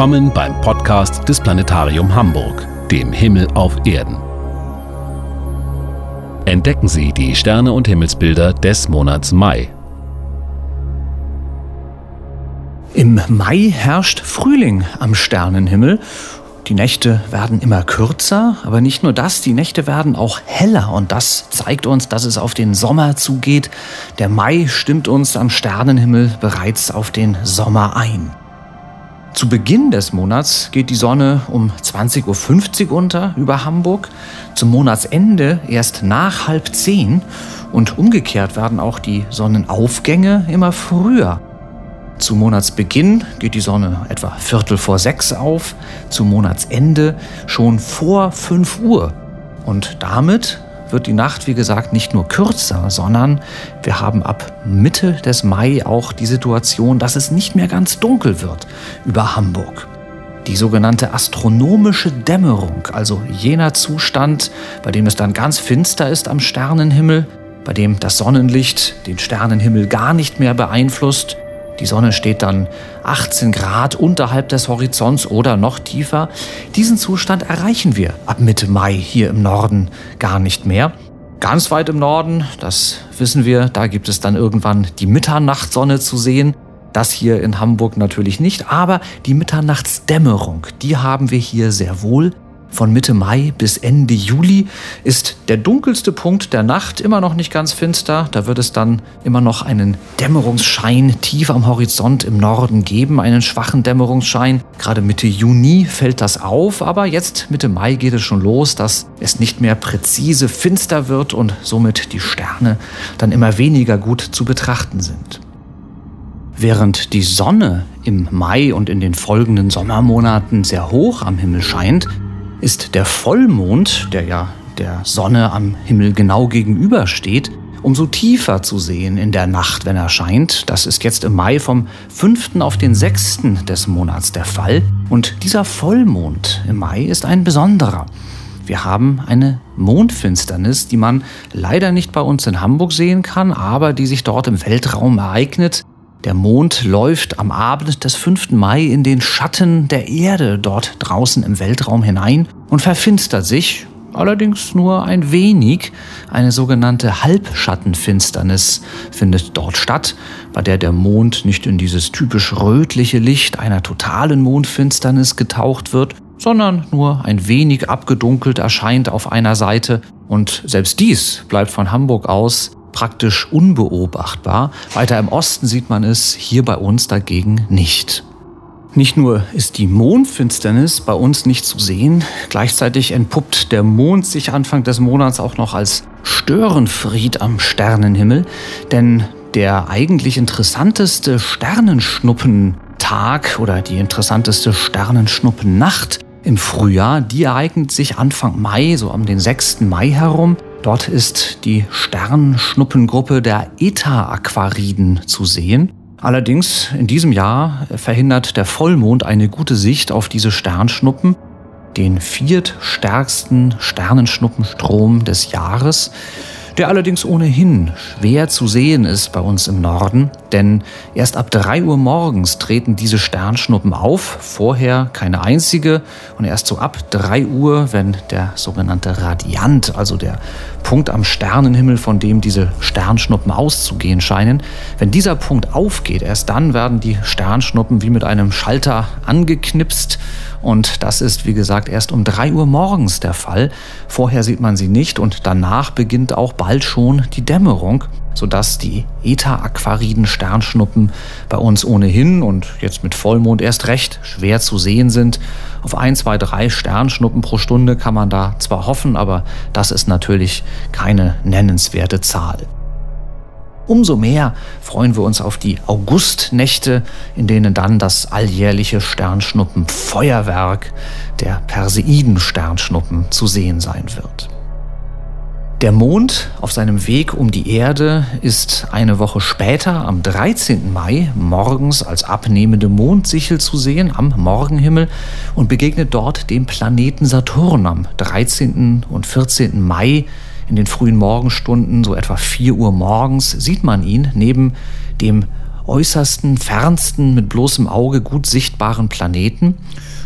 Willkommen beim Podcast des Planetarium Hamburg, dem Himmel auf Erden. Entdecken Sie die Sterne und Himmelsbilder des Monats Mai. Im Mai herrscht Frühling am Sternenhimmel. Die Nächte werden immer kürzer, aber nicht nur das, die Nächte werden auch heller und das zeigt uns, dass es auf den Sommer zugeht. Der Mai stimmt uns am Sternenhimmel bereits auf den Sommer ein. Zu Beginn des Monats geht die Sonne um 20.50 Uhr unter über Hamburg, zum Monatsende erst nach halb zehn und umgekehrt werden auch die Sonnenaufgänge immer früher. Zu Monatsbeginn geht die Sonne etwa Viertel vor sechs auf, zum Monatsende schon vor fünf Uhr. Und damit wird die Nacht, wie gesagt, nicht nur kürzer, sondern wir haben ab Mitte des Mai auch die Situation, dass es nicht mehr ganz dunkel wird über Hamburg. Die sogenannte astronomische Dämmerung, also jener Zustand, bei dem es dann ganz finster ist am Sternenhimmel, bei dem das Sonnenlicht den Sternenhimmel gar nicht mehr beeinflusst, die Sonne steht dann 18 Grad unterhalb des Horizonts oder noch tiefer. Diesen Zustand erreichen wir ab Mitte Mai hier im Norden gar nicht mehr. Ganz weit im Norden, das wissen wir, da gibt es dann irgendwann die Mitternachtssonne zu sehen. Das hier in Hamburg natürlich nicht, aber die Mitternachtsdämmerung, die haben wir hier sehr wohl. Von Mitte Mai bis Ende Juli ist der dunkelste Punkt der Nacht immer noch nicht ganz finster. Da wird es dann immer noch einen Dämmerungsschein tief am Horizont im Norden geben, einen schwachen Dämmerungsschein. Gerade Mitte Juni fällt das auf, aber jetzt Mitte Mai geht es schon los, dass es nicht mehr präzise finster wird und somit die Sterne dann immer weniger gut zu betrachten sind. Während die Sonne im Mai und in den folgenden Sommermonaten sehr hoch am Himmel scheint, ist der Vollmond, der ja der Sonne am Himmel genau gegenüber steht, umso tiefer zu sehen in der Nacht, wenn er scheint. Das ist jetzt im Mai vom 5. auf den 6. des Monats der Fall. Und dieser Vollmond im Mai ist ein besonderer. Wir haben eine Mondfinsternis, die man leider nicht bei uns in Hamburg sehen kann, aber die sich dort im Weltraum ereignet. Der Mond läuft am Abend des 5. Mai in den Schatten der Erde dort draußen im Weltraum hinein und verfinstert sich, allerdings nur ein wenig. Eine sogenannte Halbschattenfinsternis findet dort statt, bei der der Mond nicht in dieses typisch rötliche Licht einer totalen Mondfinsternis getaucht wird, sondern nur ein wenig abgedunkelt erscheint auf einer Seite. Und selbst dies bleibt von Hamburg aus praktisch unbeobachtbar. Weiter im Osten sieht man es, hier bei uns dagegen nicht. Nicht nur ist die Mondfinsternis bei uns nicht zu sehen, gleichzeitig entpuppt der Mond sich Anfang des Monats auch noch als Störenfried am Sternenhimmel, denn der eigentlich interessanteste Sternenschnuppentag oder die interessanteste Sternenschnuppennacht im Frühjahr, die ereignet sich Anfang Mai, so um den 6. Mai herum. Dort ist die Sternschnuppengruppe der Eta-Aquariden zu sehen. Allerdings in diesem Jahr verhindert der Vollmond eine gute Sicht auf diese Sternschnuppen, den viertstärksten Sternenschnuppenstrom des Jahres der allerdings ohnehin schwer zu sehen ist bei uns im Norden, denn erst ab 3 Uhr morgens treten diese Sternschnuppen auf, vorher keine einzige und erst so ab 3 Uhr, wenn der sogenannte Radiant, also der Punkt am Sternenhimmel, von dem diese Sternschnuppen auszugehen scheinen, wenn dieser Punkt aufgeht, erst dann werden die Sternschnuppen wie mit einem Schalter angeknipst und das ist, wie gesagt, erst um 3 Uhr morgens der Fall. Vorher sieht man sie nicht und danach beginnt auch bald schon die Dämmerung, sodass die Eta-Aquariden Sternschnuppen bei uns ohnehin und jetzt mit Vollmond erst recht schwer zu sehen sind. Auf 1, 2, 3 Sternschnuppen pro Stunde kann man da zwar hoffen, aber das ist natürlich keine nennenswerte Zahl. Umso mehr freuen wir uns auf die Augustnächte, in denen dann das alljährliche Sternschnuppenfeuerwerk der Perseiden-Sternschnuppen zu sehen sein wird. Der Mond auf seinem Weg um die Erde ist eine Woche später, am 13. Mai, morgens als abnehmende Mondsichel zu sehen am Morgenhimmel und begegnet dort dem Planeten Saturn am 13. und 14. Mai in den frühen Morgenstunden, so etwa 4 Uhr morgens, sieht man ihn neben dem äußersten, fernsten, mit bloßem Auge gut sichtbaren Planeten.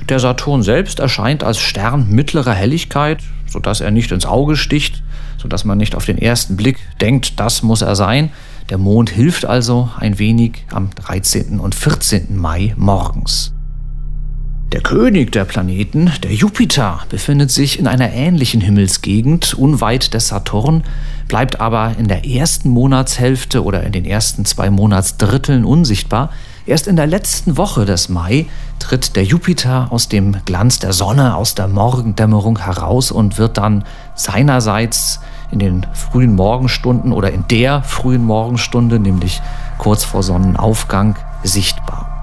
Der Saturn selbst erscheint als Stern mittlerer Helligkeit, sodass er nicht ins Auge sticht, sodass man nicht auf den ersten Blick denkt, das muss er sein. Der Mond hilft also ein wenig am 13. und 14. Mai morgens. Der König der Planeten, der Jupiter, befindet sich in einer ähnlichen Himmelsgegend unweit des Saturn, bleibt aber in der ersten Monatshälfte oder in den ersten zwei Monatsdritteln unsichtbar. Erst in der letzten Woche des Mai tritt der Jupiter aus dem Glanz der Sonne, aus der Morgendämmerung heraus und wird dann seinerseits in den frühen Morgenstunden oder in der frühen Morgenstunde, nämlich kurz vor Sonnenaufgang, sichtbar.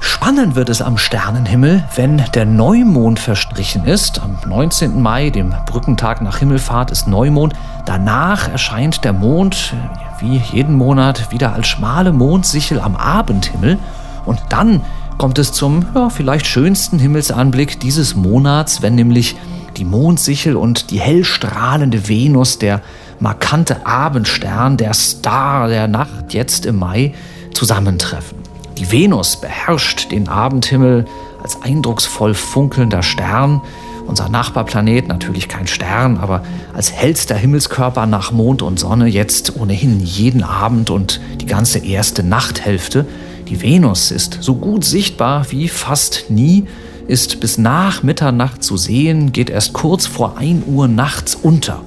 Spannend wird es am Sternenhimmel, wenn der Neumond verstrichen ist. Am 19. Mai, dem Brückentag nach Himmelfahrt, ist Neumond. Danach erscheint der Mond, wie jeden Monat, wieder als schmale Mondsichel am Abendhimmel. Und dann kommt es zum ja, vielleicht schönsten Himmelsanblick dieses Monats, wenn nämlich die Mondsichel und die hellstrahlende Venus, der markante Abendstern, der Star der Nacht jetzt im Mai, zusammentreffen. Die Venus beherrscht den Abendhimmel als eindrucksvoll funkelnder Stern. Unser Nachbarplanet, natürlich kein Stern, aber als hellster Himmelskörper nach Mond und Sonne jetzt ohnehin jeden Abend und die ganze erste Nachthälfte. Die Venus ist so gut sichtbar wie fast nie, ist bis nach Mitternacht zu sehen, geht erst kurz vor 1 Uhr nachts unter.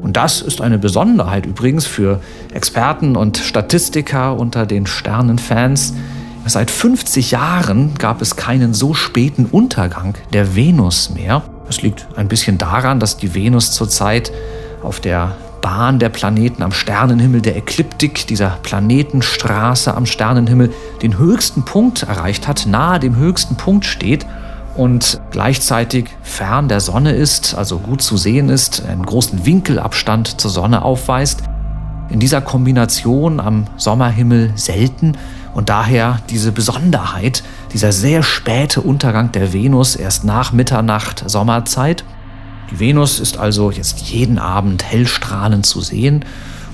Und das ist eine Besonderheit übrigens für Experten und Statistiker unter den Sternenfans. Seit 50 Jahren gab es keinen so späten Untergang der Venus mehr. Das liegt ein bisschen daran, dass die Venus zurzeit auf der Bahn der Planeten am Sternenhimmel, der Ekliptik, dieser Planetenstraße am Sternenhimmel, den höchsten Punkt erreicht hat, nahe dem höchsten Punkt steht und gleichzeitig fern der Sonne ist, also gut zu sehen ist, einen großen Winkelabstand zur Sonne aufweist. In dieser Kombination am Sommerhimmel selten und daher diese Besonderheit, dieser sehr späte Untergang der Venus erst nach Mitternacht Sommerzeit. Die Venus ist also jetzt jeden Abend hellstrahlend zu sehen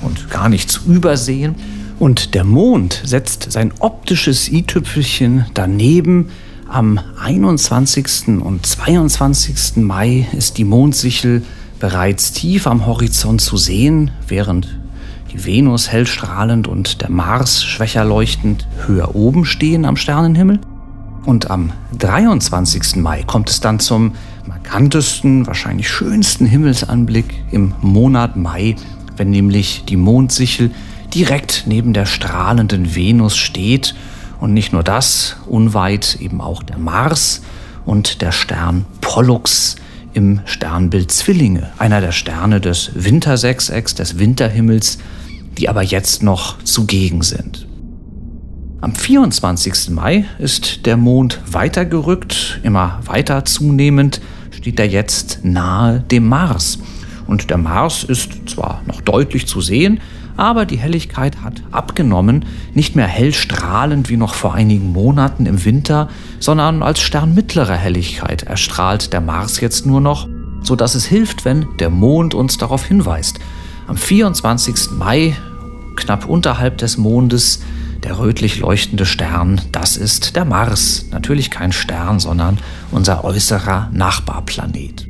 und gar nicht zu übersehen. Und der Mond setzt sein optisches i-Tüpfelchen daneben am 21. und 22. Mai ist die Mondsichel bereits tief am Horizont zu sehen, während die Venus hellstrahlend und der Mars schwächer leuchtend höher oben stehen am Sternenhimmel. Und am 23. Mai kommt es dann zum markantesten, wahrscheinlich schönsten Himmelsanblick im Monat Mai, wenn nämlich die Mondsichel direkt neben der strahlenden Venus steht und nicht nur das, unweit eben auch der Mars und der Stern Pollux im Sternbild Zwillinge, einer der Sterne des Wintersechsecks, des Winterhimmels, die aber jetzt noch zugegen sind. Am 24. Mai ist der Mond weitergerückt, immer weiter zunehmend steht er jetzt nahe dem Mars. Und der Mars ist zwar noch deutlich zu sehen, aber die Helligkeit hat abgenommen, nicht mehr hell strahlend wie noch vor einigen Monaten im Winter, sondern als Stern mittlerer Helligkeit erstrahlt der Mars jetzt nur noch, so dass es hilft, wenn der Mond uns darauf hinweist. Am 24. Mai, knapp unterhalb des Mondes, der rötlich leuchtende Stern, das ist der Mars. Natürlich kein Stern, sondern unser äußerer Nachbarplanet.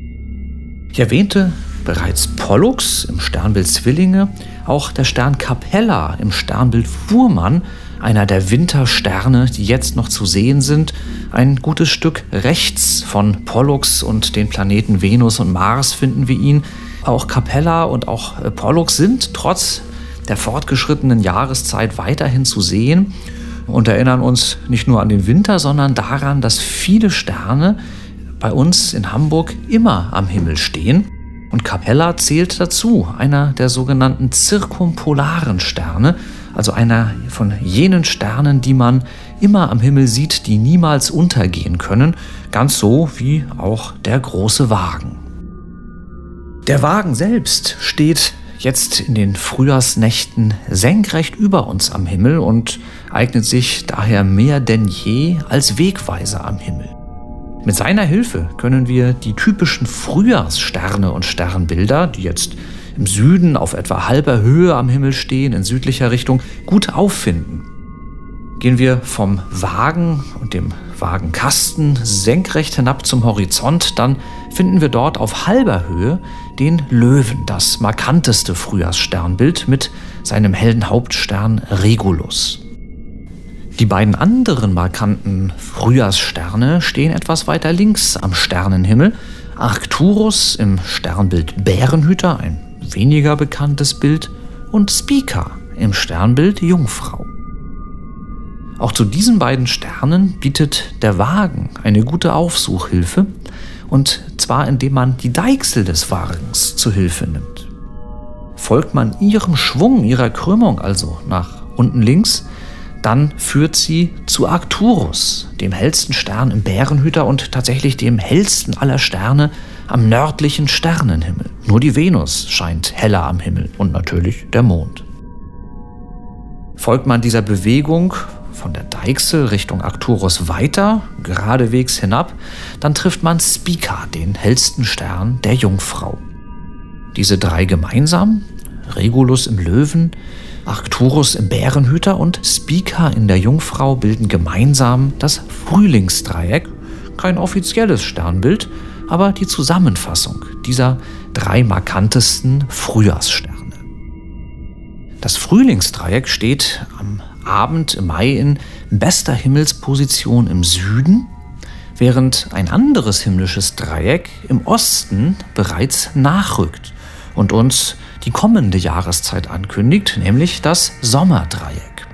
Ich erwähnte bereits Pollux im Sternbild Zwillinge, auch der Stern Capella im Sternbild Fuhrmann, einer der Wintersterne, die jetzt noch zu sehen sind, ein gutes Stück rechts von Pollux und den Planeten Venus und Mars finden wir ihn. Auch Capella und auch Pollux sind trotz der fortgeschrittenen Jahreszeit weiterhin zu sehen und erinnern uns nicht nur an den Winter, sondern daran, dass viele Sterne bei uns in Hamburg immer am Himmel stehen. Und Capella zählt dazu, einer der sogenannten zirkumpolaren Sterne, also einer von jenen Sternen, die man immer am Himmel sieht, die niemals untergehen können, ganz so wie auch der große Wagen. Der Wagen selbst steht jetzt in den Frühjahrsnächten senkrecht über uns am Himmel und eignet sich daher mehr denn je als Wegweiser am Himmel. Mit seiner Hilfe können wir die typischen Frühjahrssterne und Sternbilder, die jetzt im Süden auf etwa halber Höhe am Himmel stehen, in südlicher Richtung, gut auffinden. Gehen wir vom Wagen und dem Wagenkasten senkrecht hinab zum Horizont, dann finden wir dort auf halber Höhe den Löwen, das markanteste Frühjahrssternbild mit seinem hellen Hauptstern Regulus. Die beiden anderen markanten Frühjahrssterne stehen etwas weiter links am Sternenhimmel. Arcturus im Sternbild Bärenhüter, ein weniger bekanntes Bild, und Spica im Sternbild Jungfrau. Auch zu diesen beiden Sternen bietet der Wagen eine gute Aufsuchhilfe, und zwar indem man die Deichsel des Wagens zu Hilfe nimmt. Folgt man ihrem Schwung, ihrer Krümmung also nach unten links, dann führt sie zu Arcturus, dem hellsten Stern im Bärenhüter und tatsächlich dem hellsten aller Sterne am nördlichen Sternenhimmel. Nur die Venus scheint heller am Himmel und natürlich der Mond. Folgt man dieser Bewegung von der Deichsel Richtung Arcturus weiter, geradewegs hinab, dann trifft man Spica, den hellsten Stern der Jungfrau. Diese drei gemeinsam, Regulus im Löwen, Arcturus im Bärenhüter und Spica in der Jungfrau bilden gemeinsam das Frühlingsdreieck, kein offizielles Sternbild, aber die Zusammenfassung dieser drei markantesten Frühjahrssterne. Das Frühlingsdreieck steht am Abend im Mai in bester Himmelsposition im Süden, während ein anderes himmlisches Dreieck im Osten bereits nachrückt und uns die kommende Jahreszeit ankündigt, nämlich das Sommerdreieck.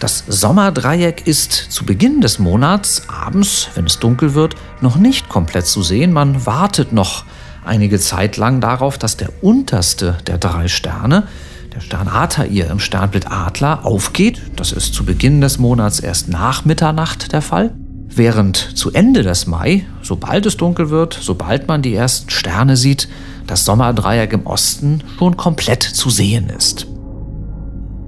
Das Sommerdreieck ist zu Beginn des Monats abends, wenn es dunkel wird, noch nicht komplett zu sehen. Man wartet noch einige Zeit lang darauf, dass der unterste der drei Sterne, der Stern Atair im Sternbild Adler, aufgeht. Das ist zu Beginn des Monats erst nach Mitternacht der Fall. Während zu Ende des Mai, sobald es dunkel wird, sobald man die ersten Sterne sieht, das Sommerdreieck im Osten schon komplett zu sehen ist.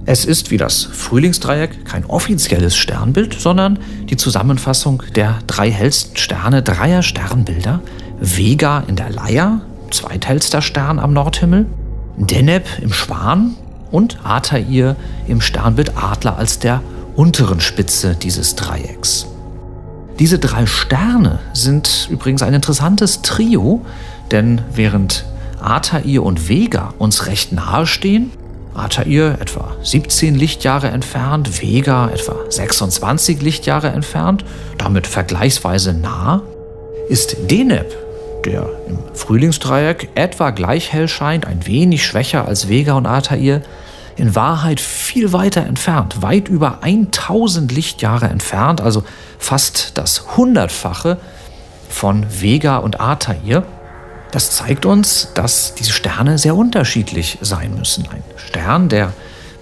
Es ist wie das Frühlingsdreieck kein offizielles Sternbild, sondern die Zusammenfassung der drei hellsten Sterne dreier Sternbilder. Vega in der Leier, zweithellster Stern am Nordhimmel, Deneb im Schwan und Atair im Sternbild Adler als der unteren Spitze dieses Dreiecks. Diese drei Sterne sind übrigens ein interessantes Trio, denn während Atair und Vega uns recht nahe stehen, Atair etwa 17 Lichtjahre entfernt, Vega etwa 26 Lichtjahre entfernt, damit vergleichsweise nah, ist Deneb, der im Frühlingsdreieck etwa gleich hell scheint, ein wenig schwächer als Vega und Atair, in Wahrheit viel weiter entfernt, weit über 1000 Lichtjahre entfernt, also fast das Hundertfache von Vega und Altair. Das zeigt uns, dass diese Sterne sehr unterschiedlich sein müssen. Ein Stern, der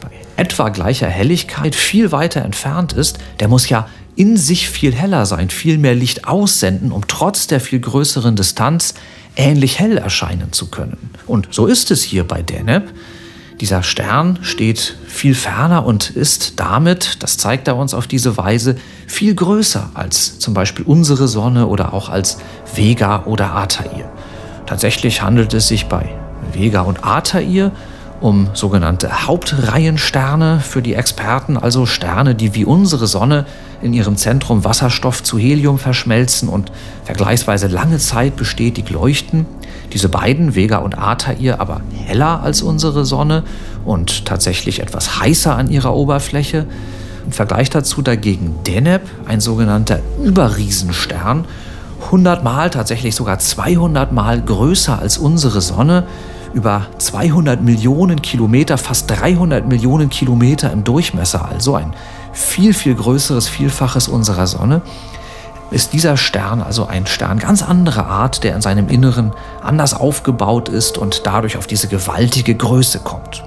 bei etwa gleicher Helligkeit viel weiter entfernt ist, der muss ja in sich viel heller sein, viel mehr Licht aussenden, um trotz der viel größeren Distanz ähnlich hell erscheinen zu können. Und so ist es hier bei Deneb. Dieser Stern steht viel ferner und ist damit, das zeigt er uns auf diese Weise, viel größer als zum Beispiel unsere Sonne oder auch als Vega oder Altair. Tatsächlich handelt es sich bei Vega und Altair um sogenannte Hauptreihensterne für die Experten, also Sterne, die wie unsere Sonne in ihrem Zentrum Wasserstoff zu Helium verschmelzen und vergleichsweise lange Zeit bestätigt leuchten. Diese beiden, Vega und Altair, aber heller als unsere Sonne und tatsächlich etwas heißer an ihrer Oberfläche. Im Vergleich dazu dagegen Deneb, ein sogenannter Überriesenstern, 100 Mal, tatsächlich sogar 200 Mal größer als unsere Sonne, über 200 Millionen Kilometer, fast 300 Millionen Kilometer im Durchmesser, also ein viel, viel größeres Vielfaches unserer Sonne, ist dieser Stern also ein Stern ganz anderer Art, der in seinem Inneren anders aufgebaut ist und dadurch auf diese gewaltige Größe kommt.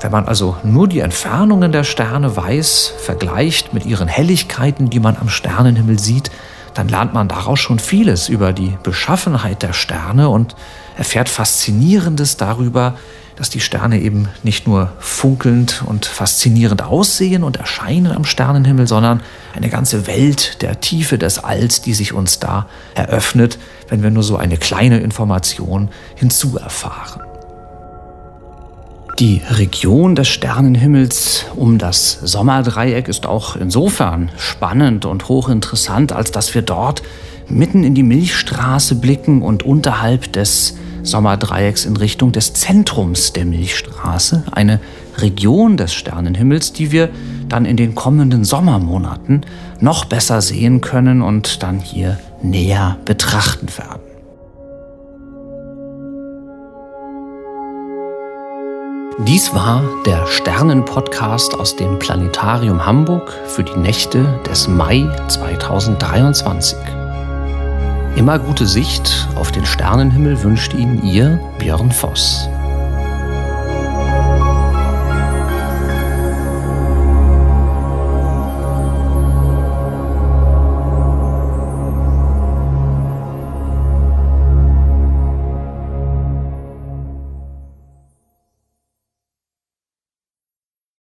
Wenn man also nur die Entfernungen der Sterne weiß, vergleicht mit ihren Helligkeiten, die man am Sternenhimmel sieht, dann lernt man daraus schon vieles über die Beschaffenheit der Sterne und erfährt Faszinierendes darüber, dass die Sterne eben nicht nur funkelnd und faszinierend aussehen und erscheinen am Sternenhimmel, sondern eine ganze Welt der Tiefe des Alls, die sich uns da eröffnet, wenn wir nur so eine kleine Information hinzuerfahren. Die Region des Sternenhimmels um das Sommerdreieck ist auch insofern spannend und hochinteressant, als dass wir dort mitten in die Milchstraße blicken und unterhalb des Sommerdreiecks in Richtung des Zentrums der Milchstraße, eine Region des Sternenhimmels, die wir dann in den kommenden Sommermonaten noch besser sehen können und dann hier näher betrachten werden. Dies war der Sternenpodcast aus dem Planetarium Hamburg für die Nächte des Mai 2023. Immer gute Sicht auf den Sternenhimmel wünscht Ihnen Ihr Björn Voss.